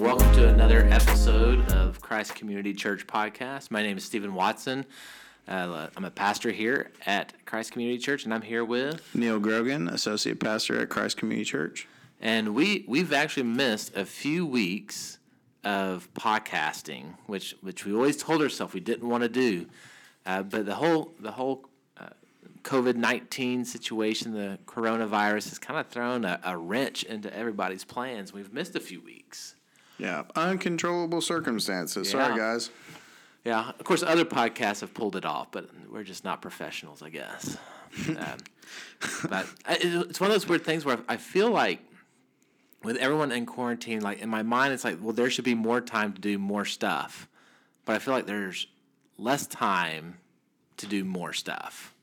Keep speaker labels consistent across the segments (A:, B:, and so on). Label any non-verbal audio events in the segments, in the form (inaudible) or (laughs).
A: welcome to another episode of Christ Community Church Podcast. My name is Stephen Watson. Uh, I'm a pastor here at Christ Community Church, and I'm here with.
B: Neil Grogan, Associate Pastor at Christ Community Church.
A: And we we've actually missed a few weeks of podcasting, which which we always told ourselves we didn't want to do. Uh, but the whole the whole uh, COVID nineteen situation, the coronavirus, has kind of thrown a, a wrench into everybody's plans. We've missed a few weeks.
B: Yeah, uncontrollable circumstances. Sorry, guys.
A: Yeah, of course, other podcasts have pulled it off, but we're just not professionals, I guess. um, (laughs) but I- it's one of those weird things where I feel like with everyone in quarantine, like in my mind, it's like, well, there should be more time to do more stuff, but I feel like there's less time to do more stuff.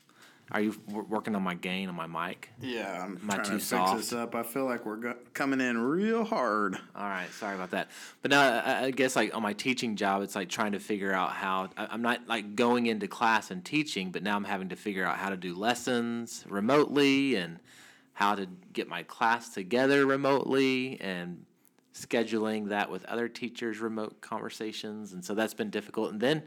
A: Are you working on my gain on my mic?
B: Yeah, I'm
A: Am
B: trying
A: too
B: to fix
A: soft?
B: this up. I feel like we're go- coming in real hard.
A: All right, sorry about that. But now I, I guess like on my teaching job, it's like trying to figure out how I, I'm not like going into class and teaching, but now I'm having to figure out how to do lessons remotely and how to get my class together remotely and scheduling that with other teachers' remote conversations, and so that's been difficult. And then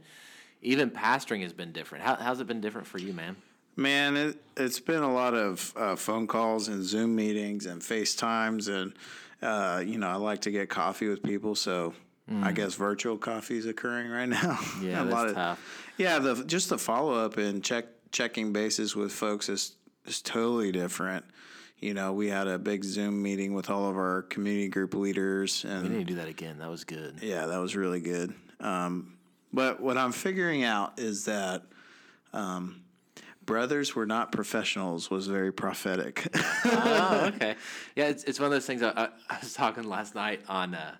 A: even pastoring has been different. How, how's it been different for you, man?
B: Man, it, it's been a lot of uh, phone calls and Zoom meetings and FaceTimes. And, uh, you know, I like to get coffee with people. So I guess virtual coffee is occurring right (laughs) now.
A: Mm. Yeah,
B: a
A: that's
B: lot of,
A: tough.
B: Yeah, the just the follow up and check checking bases with folks is is totally different. You know, we had a big Zoom meeting with all of our community group leaders, and
A: We need to do that again. That was good.
B: yeah, that was really good. Um, but what I'm figuring out is that um, brothers were not professionals was very prophetic.
A: oh, (laughs) okay. Yeah, it's, it's one of those things. I, I, I was talking last night on uh,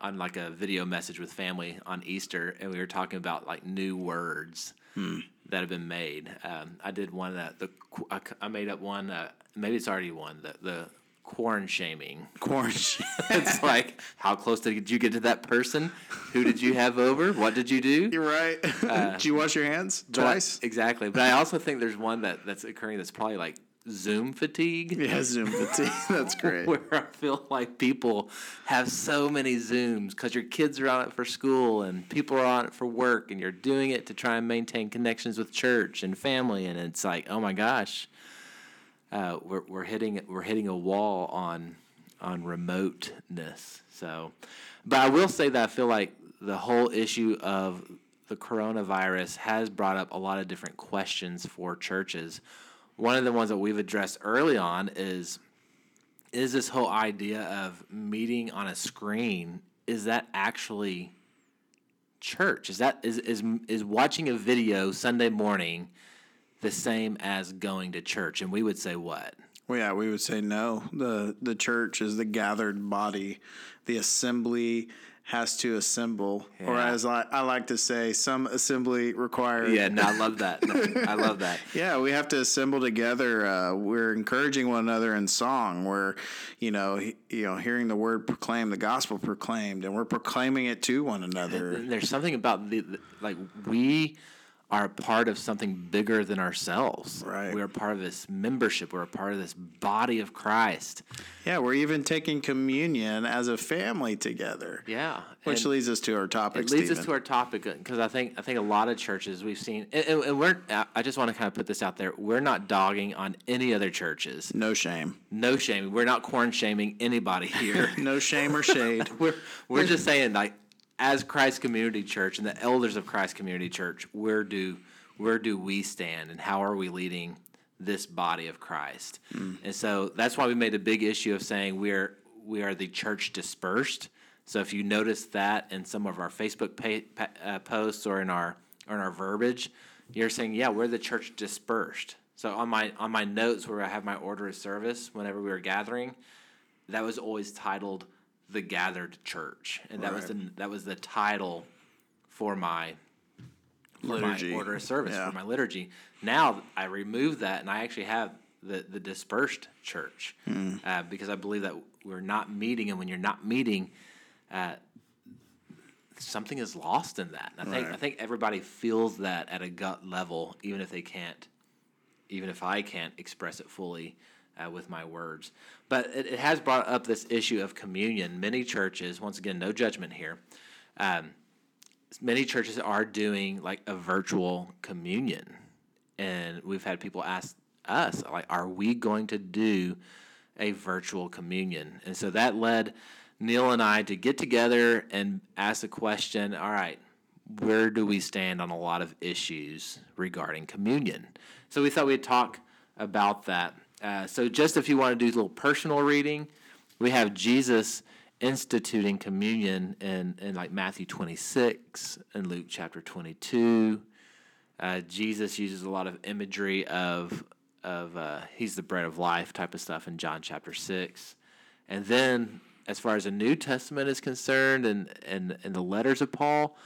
A: on like a video message with family on Easter, and we were talking about like new words that have been made. Um, I did one that the qu- I, made up one. Uh, maybe it's already one. The the corn shaming.
B: Quarantine. (laughs)
A: it's like how close did you get to that person? Who did you have over? What did you do?
B: You're right. Uh, (laughs) did you wash your hands
A: But
B: twice?
A: exactly. But I also think there's one that that's occurring that's probably like Zoom fatigue.
B: yeah, Zoom (laughs) fatigue. That's great.
A: where I feel like people have so many Zooms because your kids are on it for school and people are on it for work, and you're doing it to try and maintain connections with church and family, and it's like, oh my gosh, uh, we're we're hitting we're hitting a wall on on remoteness. So, but I will say that I feel like the whole issue of the coronavirus has brought up a lot of different questions for churches. One of the ones that we've addressed early on is is this whole idea of meeting on a screen is that actually church is that is is is watching a video sunday morning the same as going to church and we would say what
B: Well, yeah, we would say no. The the church is the gathered body. The assembly has to assemble, or as I, I like to say, some assembly required.
A: yeah no i love that No, i love that (laughs)
B: Yeah, we have to assemble together. Uh, we're encouraging one another in song. We're, you know, he, you know, hearing the word proclaimed, the gospel proclaimed, and we're proclaiming it to one another.
A: And there's something about the like we are a part of something bigger than ourselves
B: Right.
A: we're part of this membership we're a part of this body of christ
B: Yeah, we're even taking communion as a family together.
A: yeah
B: Which
A: And-
B: leads us to our topic.
A: It leads us to our topic uh, because I think I think a lot of churches we've seen, and, and- we're. Uh, I just want to kind of put this out there: we're not dogging on any other churches.
B: no shame,
A: No shaming. We're not corn shaming anybody here. (laughs)
B: no shame or shade. (laughs)
A: we're we're just saying like, as Christ Community Church and the elders of Christ Community Church, where do where do we stand, and how are we leading this body of Christ? And so that's why we made a big issue of saying we're we are the church dispersed. So if you notice that in some of our Facebook pa- pa- uh, posts or in our or in our verbiage, you're saying, yeah, we're the church dispersed. So on my on my notes where I have my order of service, whenever we were gathering, that was always titled the gathered church, and that was the that was the title for my for
B: Liturgy.
A: my order of service
B: Yeah.
A: for my liturgy. Now I removed that, and I actually have the the dispersed church
B: Hmm.
A: uh, because I believe that we're not meeting, and when you're not meeting, uh, something is lost in that. And I think I think everybody feels that at a gut level, even if they can't, even if I can't express it fully. Uh, with my words. But it, it, has brought up this issue of communion. Many churches, once again, no judgment here. Um, many churches are doing like a virtual communion, and we've had people ask us, like, are we going to do a virtual communion? And so that led Neil and I to get together and ask the question all right, where do we stand on a lot of issues regarding communion? So we thought we'd talk about that. Uh, so, just if you want to do a little personal reading, we have Jesus instituting communion in, in like Matthew 26 and Luke chapter 22. Uh, Jesus uses a lot of imagery of of uh, he's the bread of life type of stuff in John chapter 6. And then, as far as the New Testament is concerned and, and, and the letters of Paul,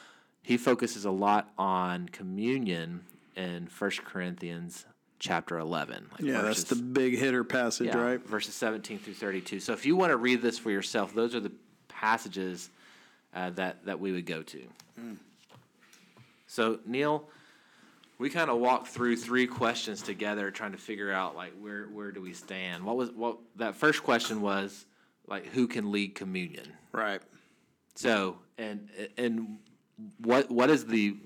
A: he focuses a lot on communion in 1 Corinthians chapter 11.
B: Like yeah, verses, that's the big hitter passage, yeah, right?
A: Verses 17 through 32. So if you want to read this for yourself, those are the passages uh, that, that we would go to. Mm. So, Neil, we kind of walked through three questions together trying to figure out like where where do we stand what was what that first question was like who can lead communion
B: right
A: so and and what what is the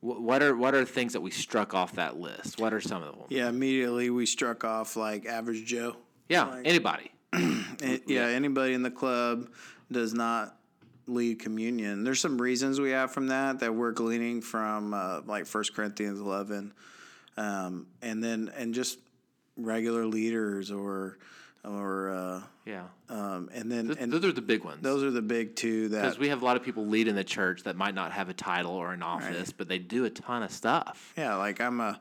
A: what are what are things that we struck off that list? What are some of them?
B: Yeah immediately we struck off like average joe.
A: Yeah
B: like,
A: anybody. (clears throat)
B: yeah anybody in the club does not lead communion. There's some reasons we have from that that we're gleaning from uh, like First Corinthians 11, um, and then and just regular leaders or or uh,
A: yeah,
B: um, and then
A: Th-
B: and
A: those are the big ones.
B: Those are the big two that
A: because we have a lot of people lead in the church that might not have a title or an office, right. but they do a ton of stuff.
B: Yeah, like I'm a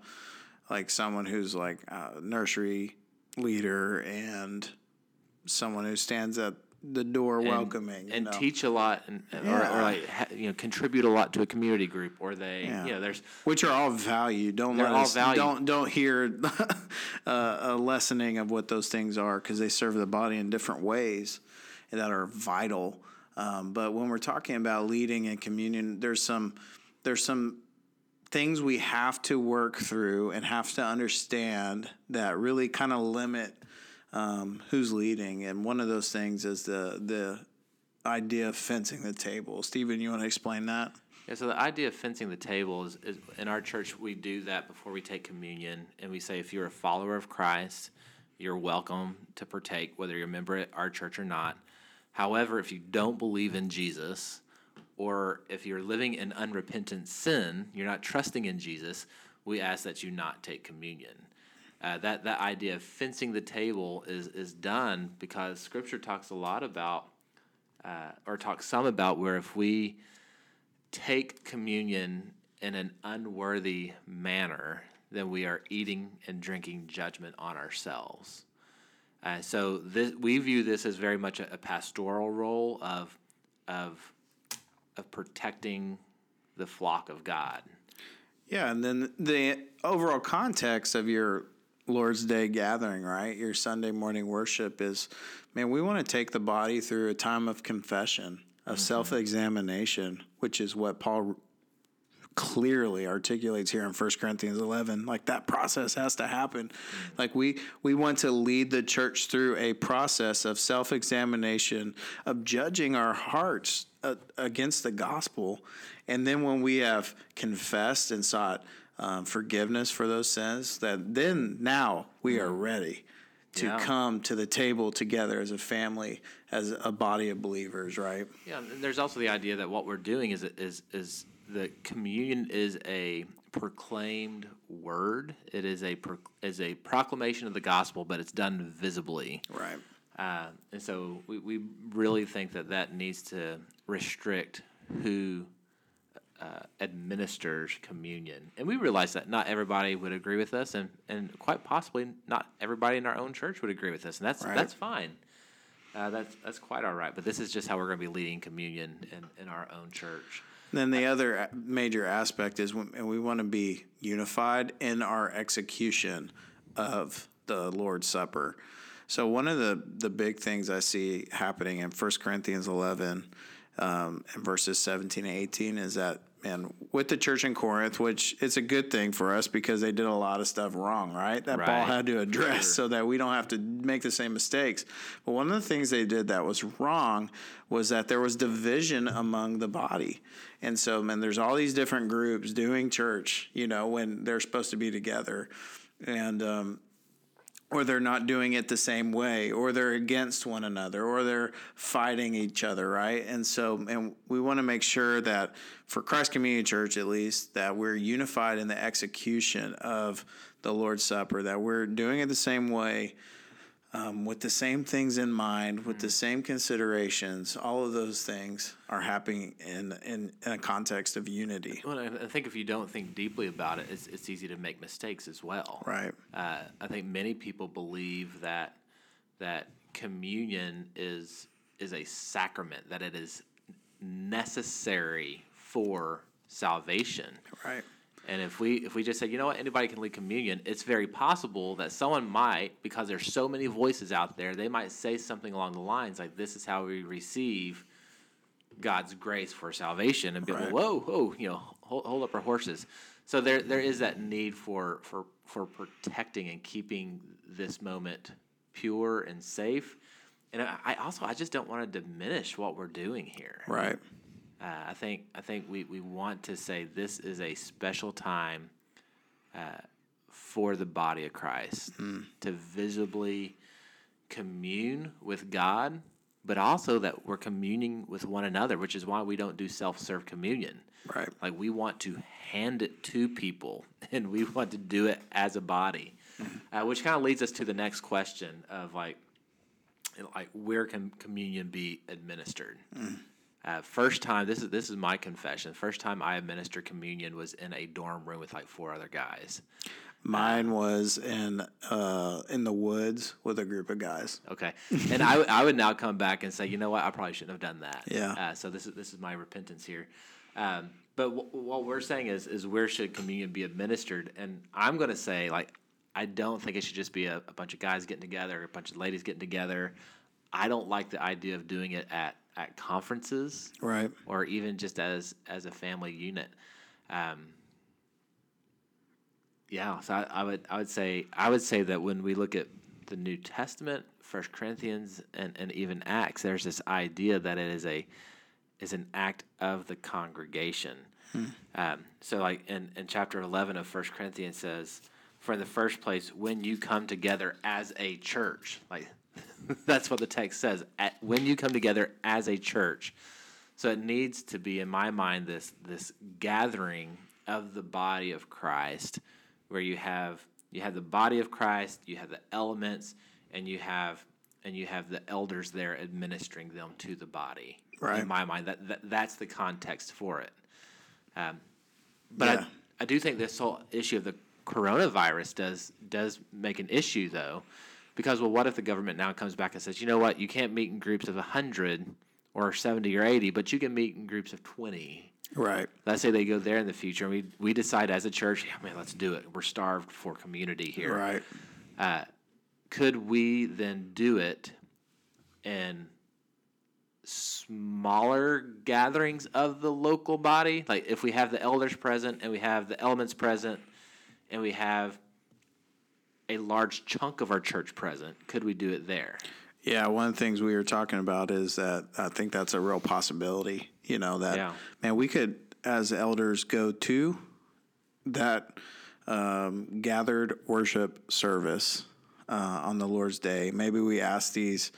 B: like someone who's like a nursery leader and someone who stands at the door
A: and,
B: welcoming
A: and
B: know.
A: teach a lot and yeah. or, or, like you know contribute a lot to a community group or they yeah. you know there's
B: which are all value don't let us, don't don't hear (laughs) uh, a lessening of what those things are because they serve the body in different ways that are vital um, but when we're talking about leading and communion there's some there's some things we have to work through and have to understand that really kind of limit um, who's leading, and one of those things is the the idea of fencing the table. Stephen, you want to explain that?
A: Yeah, so the idea of fencing the table is, is, in our church we do that before we take communion, and we say if you're a follower of Christ, you're welcome to partake, whether you're a member at our church or not. However, if you don't believe in Jesus, or if you're living in unrepentant sin, you're not trusting in Jesus, we ask that you not take communion. Uh, that that idea of fencing the table is is done because Scripture talks a lot about, uh, or talks some about, where if we take communion in an unworthy manner, then we are eating and drinking judgment on ourselves. Uh, so this, we view this as very much a, a pastoral role of of of protecting the flock of God.
B: Yeah, and then the overall context of your Lord's Day gathering, right? Your Sunday morning worship is, man, we want to take the body through a time of confession, of mm-hmm. self examination, which is what Paul clearly articulates here in 1 Corinthians 11 like that process has to happen mm-hmm. like we we want to lead the church through a process of self-examination of judging our hearts uh, against the gospel and then when we have confessed and sought um, forgiveness for those sins, that then now we are mm-hmm. ready to yeah. come to the table together as a family, as a body of believers, right?
A: Yeah, and there's also the idea that what we're doing is is is the communion is a proclaimed word. It is a is a proclamation of the gospel, but it's done visibly.
B: Right.
A: Uh, and so we, we really think that that needs to restrict who uh, administers communion. And we realize that not everybody would agree with us, and, and quite possibly not everybody in our own church would agree with us, and that's right. that's fine. Uh, that's that's quite all right. But this is just how we're going to be leading communion in, in our own church.
B: then the other major aspect is, and we want to be unified in our execution of the Lord's Supper. So one of the the big things I see happening in 1 Corinthians 11 um, verses 17 and 18 is that and with the church in Corinth, which it's a good thing for us because they did a lot of stuff wrong, right? That Paul had to address so that we don't have to make the same mistakes. But one of the things they did that was wrong was that there was division among the body. And so, man, there's all these different groups doing church, you know, when they're supposed to be together. And, um, or they're not doing it the same way, or they're against one another, or they're fighting each other, right? And so, and we want to make sure that for Christ Community Church, at least, that we're unified in the execution of the Lord's Supper, that we're doing it the same way, um, with the same things in mind, with the same considerations. All of those things are happening in in, in a context of unity,
A: Well, I I think if you don't think deeply about it, it's, it's easy to make mistakes as well.
B: right?
A: Uh, I think many people believe that that communion is is a sacrament, that it is necessary for salvation.
B: Right.
A: And if we if we just say, you know what, anybody can lead communion, it's very possible that someone might, because there's so many voices out there, they might say something along the lines like, "This is how we receive God's grace for salvation," and be
B: Right.
A: whoa, whoa, you know, hold, hold up our horses. So there there is that need for for for protecting and keeping this moment pure and safe. And I also I just don't want to diminish what we're doing here.
B: Right.
A: Uh, I think I think we, we want to say this is a special time uh, for the body of Christ to visibly commune with God, but also that we're communing with one another, which is why we don't do self serve communion.
B: Right.
A: Like we want to hand it to people, (laughs) and we want to do it as a body, uh, which kind of leads us to the next question of like, like where can communion be administered? Uh, first time this is this is my confession. First time I administered communion was in a dorm room with like four other guys.
B: Mine was in uh, in the woods with a group of guys.
A: Okay, and I, w- I would now come back and say, you know what, I probably shouldn't have done that.
B: Yeah.
A: Uh, so this is this is my repentance here. Um, but w- what we're saying is is where should communion be administered? And I'm going to say like I don't think it should just be a, a bunch of guys getting together, a bunch of ladies getting together. I don't like the idea of doing it at at conferences.
B: Right.
A: or even just as as a family unit. Um, yeah, so I, I would I would say I would say that when we look at the New Testament, First Corinthians, and, and even Acts, there's this idea that it is a is an act of the congregation. Um, so, like in, in chapter eleven of First Corinthians says, "For in the first place, when you come together as a church, like (laughs) that's what the text says, at, when you come together as a church." So it needs to be, in my mind, this this gathering of the body of Christ, where you have you have the body of Christ, you have the elements, and you have and you have the elders there administering them to the body.
B: Right.
A: In my mind, that, that that's the context for it. Um, but
B: Yeah.
A: I, I do think this whole issue of the coronavirus does does make an issue though, because well, what if the government now comes back and says, you know what, you can't meet in groups of hundred or seventy or eighty, but you can meet in groups of twenty.
B: Right.
A: Let's say they go there in the future, and we we decide as a church, yeah, man, let's do it. We're starved for community here.
B: Right.
A: Uh, could we then do it in smaller gatherings of the local body? Like if we have the elders present and we have the elements present and we have a large chunk of our church present, could we do it there?
B: Yeah, one of the things we were talking about is that I think that's a real possibility. You know that
A: Yeah.
B: man, we could as elders go to that um, gathered worship service uh, on the Lord's Day. Maybe we ask these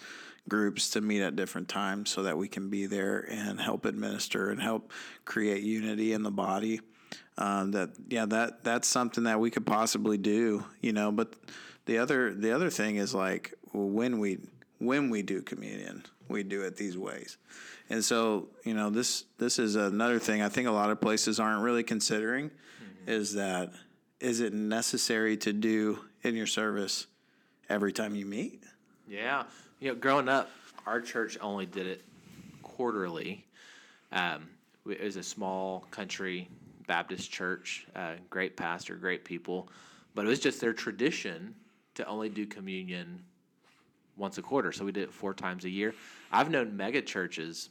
B: groups to meet at different times so that we can be there and help administer and help create unity in the body. Um, that yeah, that that's something that we could possibly do. You know, but the other the other thing is like when we when we do communion, we do it these ways. And so, you know, this this is another thing I think a lot of places aren't really considering is that is it necessary to do in your service every time you meet?
A: Yeah. You know, growing up, our church only did it quarterly. Um, it was a small country Baptist church, uh, great pastor, great people, but it was just their tradition to only do communion once a quarter. So we did it four times a year. I've known mega churches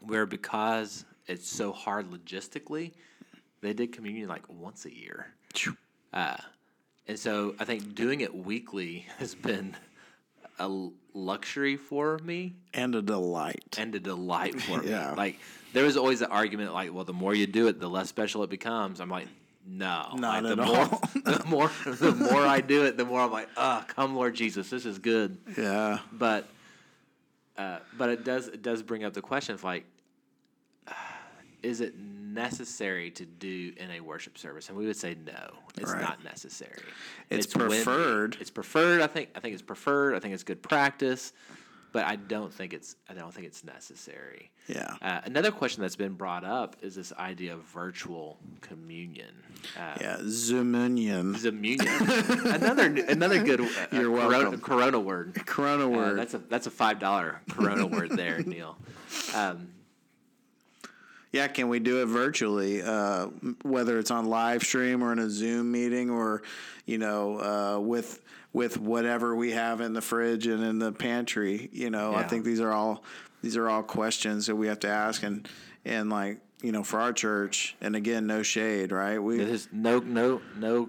A: where because it's so hard logistically, they did communion like once a year. Uh, and so I think doing it weekly (laughs) has been a luxury for me
B: And a delight.
A: and a delight for me. (laughs)
B: Yeah.
A: Like there was always the argument like, well, the more you do it, the less special it becomes. I'm like, no,
B: Not
A: like,
B: at
A: the more,
B: all. (laughs)
A: the more, the (laughs) more I do it, the more I'm like, ah, come Lord Jesus, this is good.
B: Yeah.
A: But, uh, but it does it does bring up the question of like, is it necessary to do in a worship service? And we would say no, it's
B: Right.
A: not necessary.
B: It's
A: when-
B: preferred.
A: it's preferred. I think. I think it's preferred. I think it's good practice, but I don't think it's. I don't think it's necessary.
B: Yeah.
A: Uh, another question that's been brought up is this idea of virtual communion. Uh,
B: Yeah. Zoomunion.
A: Communion. (laughs) another another good uh,
B: You're
A: corona,
B: welcome.
A: corona word.
B: Corona
A: Uh,
B: word.
A: that's a that's a five dollar Corona word there, Neil. (laughs) Um,
B: Yeah, can we do it virtually? Uh, whether it's on live stream or in a Zoom meeting, or you know, uh, with with whatever we have in the fridge and in the pantry. You know, I think these are all these are all questions that we have to ask, and and like you know, for our church, and again, no shade, right? We
A: there's no no no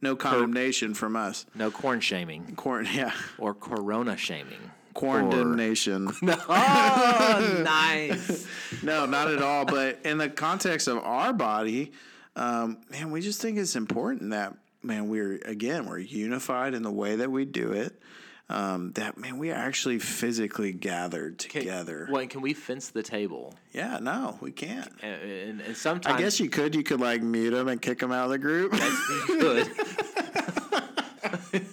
B: no condemnation from us.
A: no corn shaming
B: corn (laughs) yeah,
A: or Corona shaming.
B: Condemnation. (laughs) (laughs)
A: Oh, nice. (laughs)
B: No, not at all. But in the context of our body, um, man, we just think it's important that man we're again we're unified in the way that we do it. Um, that man, we are actually physically gathered together.
A: Well, can we fence the table?
B: Yeah, no, we can't.
A: And, and, and sometimes
B: I guess you could. You could like mute them and kick them out of the group.
A: you could.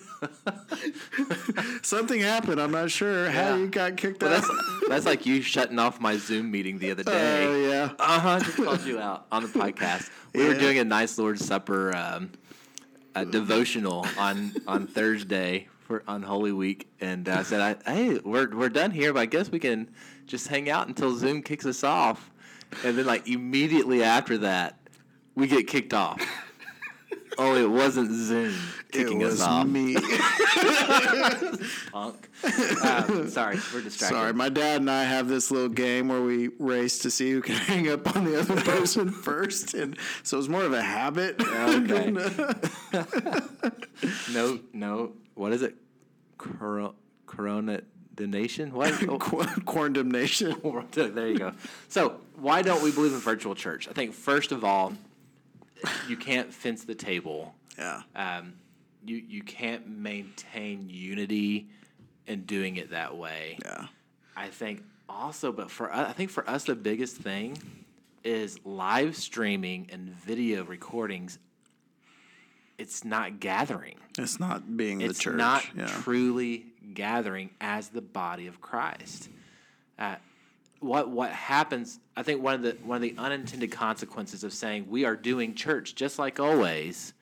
A: (laughs)
B: Something happened. I'm not sure how you got kicked
A: Well,
B: out.
A: that's that's like you shutting off my Zoom meeting the other day.
B: Oh yeah.
A: Uh huh. Just called you out on the podcast. We were doing a nice Lord's Supper um, a devotional on on Thursday for on Holy Week, and I said, I, "Hey, we're we're done here, but I guess we can just hang out until Zoom kicks us off." And then, like immediately after that, we get kicked off. Only it wasn't Zoom kicking
B: it
A: us
B: was
A: off.
B: me. (laughs) (laughs)
A: Punk. Um, sorry, we're distracted.
B: Sorry, my dad and I have this little game where we race to see who can (laughs) hang up on the other person first, and so it's more of a habit.
A: Okay. no, no. What is it? Coro- corona the nation? What? Oh,
B: Condemnation.
A: there you go. So, why don't we believe in virtual church? I think first of all, you can't fence the table.
B: Yeah.
A: Um, you you can't maintain unity in doing it that way.
B: Yeah.
A: I think also, but for us, I think for us the biggest thing is live streaming and video recordings. It's not gathering.
B: It's not being
A: It's
B: the church.
A: It's not
B: yeah.
A: truly gathering as the body of Christ. Uh, what what happens? I think one of the one of the unintended consequences of saying we are doing church just like always,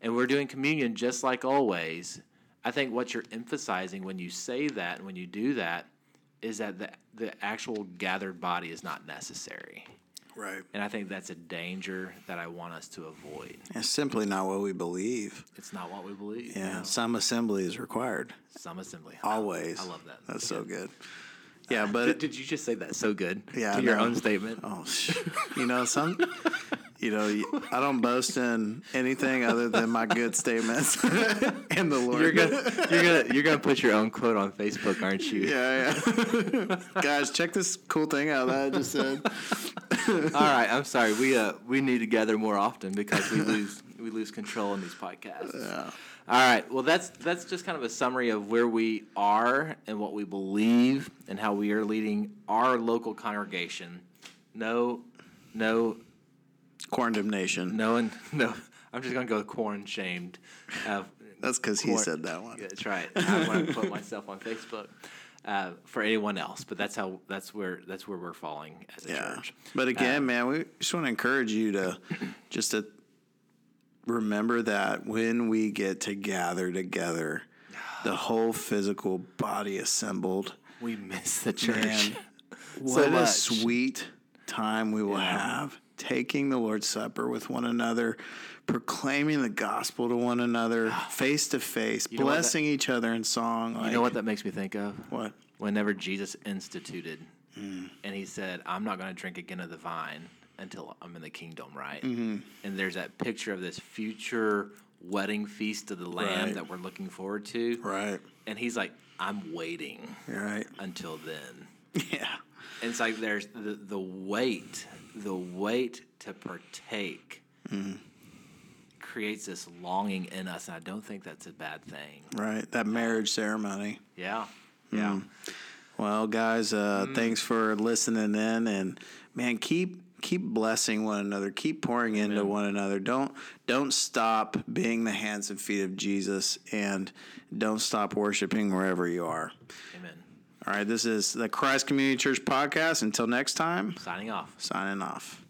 A: and we're doing communion just like always. I think what you're emphasizing when you say that and when you do that is that the the actual gathered body is not necessary.
B: Right.
A: And I think that's a danger that I want us to avoid.
B: It's simply not what we believe.
A: It's not what we believe.
B: Yeah. Some assembly is required.
A: Some assembly.
B: Always.
A: I love that.
B: That's so good. Yeah, (laughs) but
A: Did, did you just say that so good? (laughs)
B: Yeah,
A: To your own statement.
B: Oh, sh- you know, some, you know, I don't boast in anything other than my good statements (laughs) and the Lord.
A: You're gonna you're gonna you're gonna put your own quote on Facebook, aren't you?
B: yeah, yeah. Guys, check this cool thing out that I just said.
A: All right. I'm sorry. We uh we need to gather more often because we lose we lose control in these podcasts.
B: Yeah.
A: All right. Well, that's that's just kind of a summary of where we are and what we believe and how we are leading our local congregation. No, no,
B: Condemnation.
A: no, and (laughs) no. I'm just gonna go corn shamed. Uh,
B: That's because he said that one.
A: Yeah, that's right. I want to put myself on Facebook uh, for anyone else, but that's how that's where that's where we're falling as a
B: Yeah.
A: church.
B: But again,
A: Um,
B: man, we just want to encourage you to just to remember that when we get to gather together, the whole physical body assembled,
A: We miss the church.
B: man, (laughs) what a
A: much.
B: sweet time we will have taking the Lord's Supper with one another, proclaiming the gospel to one another, ah. face to face,
A: what that-
B: blessing each other in song. Like,
A: You know what that makes me think of?
B: What?
A: Whenever Jesus instituted mm. and he said, "I'm not going to drink again of the vine until I'm in the kingdom." Right, and there's that picture of this future wedding feast of the Lamb
B: Right.
A: that we're looking forward to.
B: Right.
A: And he's like, "I'm waiting
B: Right.
A: until then." (laughs)
B: Yeah.
A: And it's like there's the, the weight, the weight to partake mm. creates this longing in us, and I don't think that's a bad thing.
B: Right. That marriage ceremony.
A: Yeah, yeah.
B: Well, guys, uh, thanks for listening in, and man, keep keep blessing one another. Keep pouring into one another. Don't don't stop being the hands and feet of Jesus, and don't stop worshiping wherever you are.
A: Amen.
B: All right, this is the Christ Community Church podcast. Until next time,
A: Signing off.
B: signing off.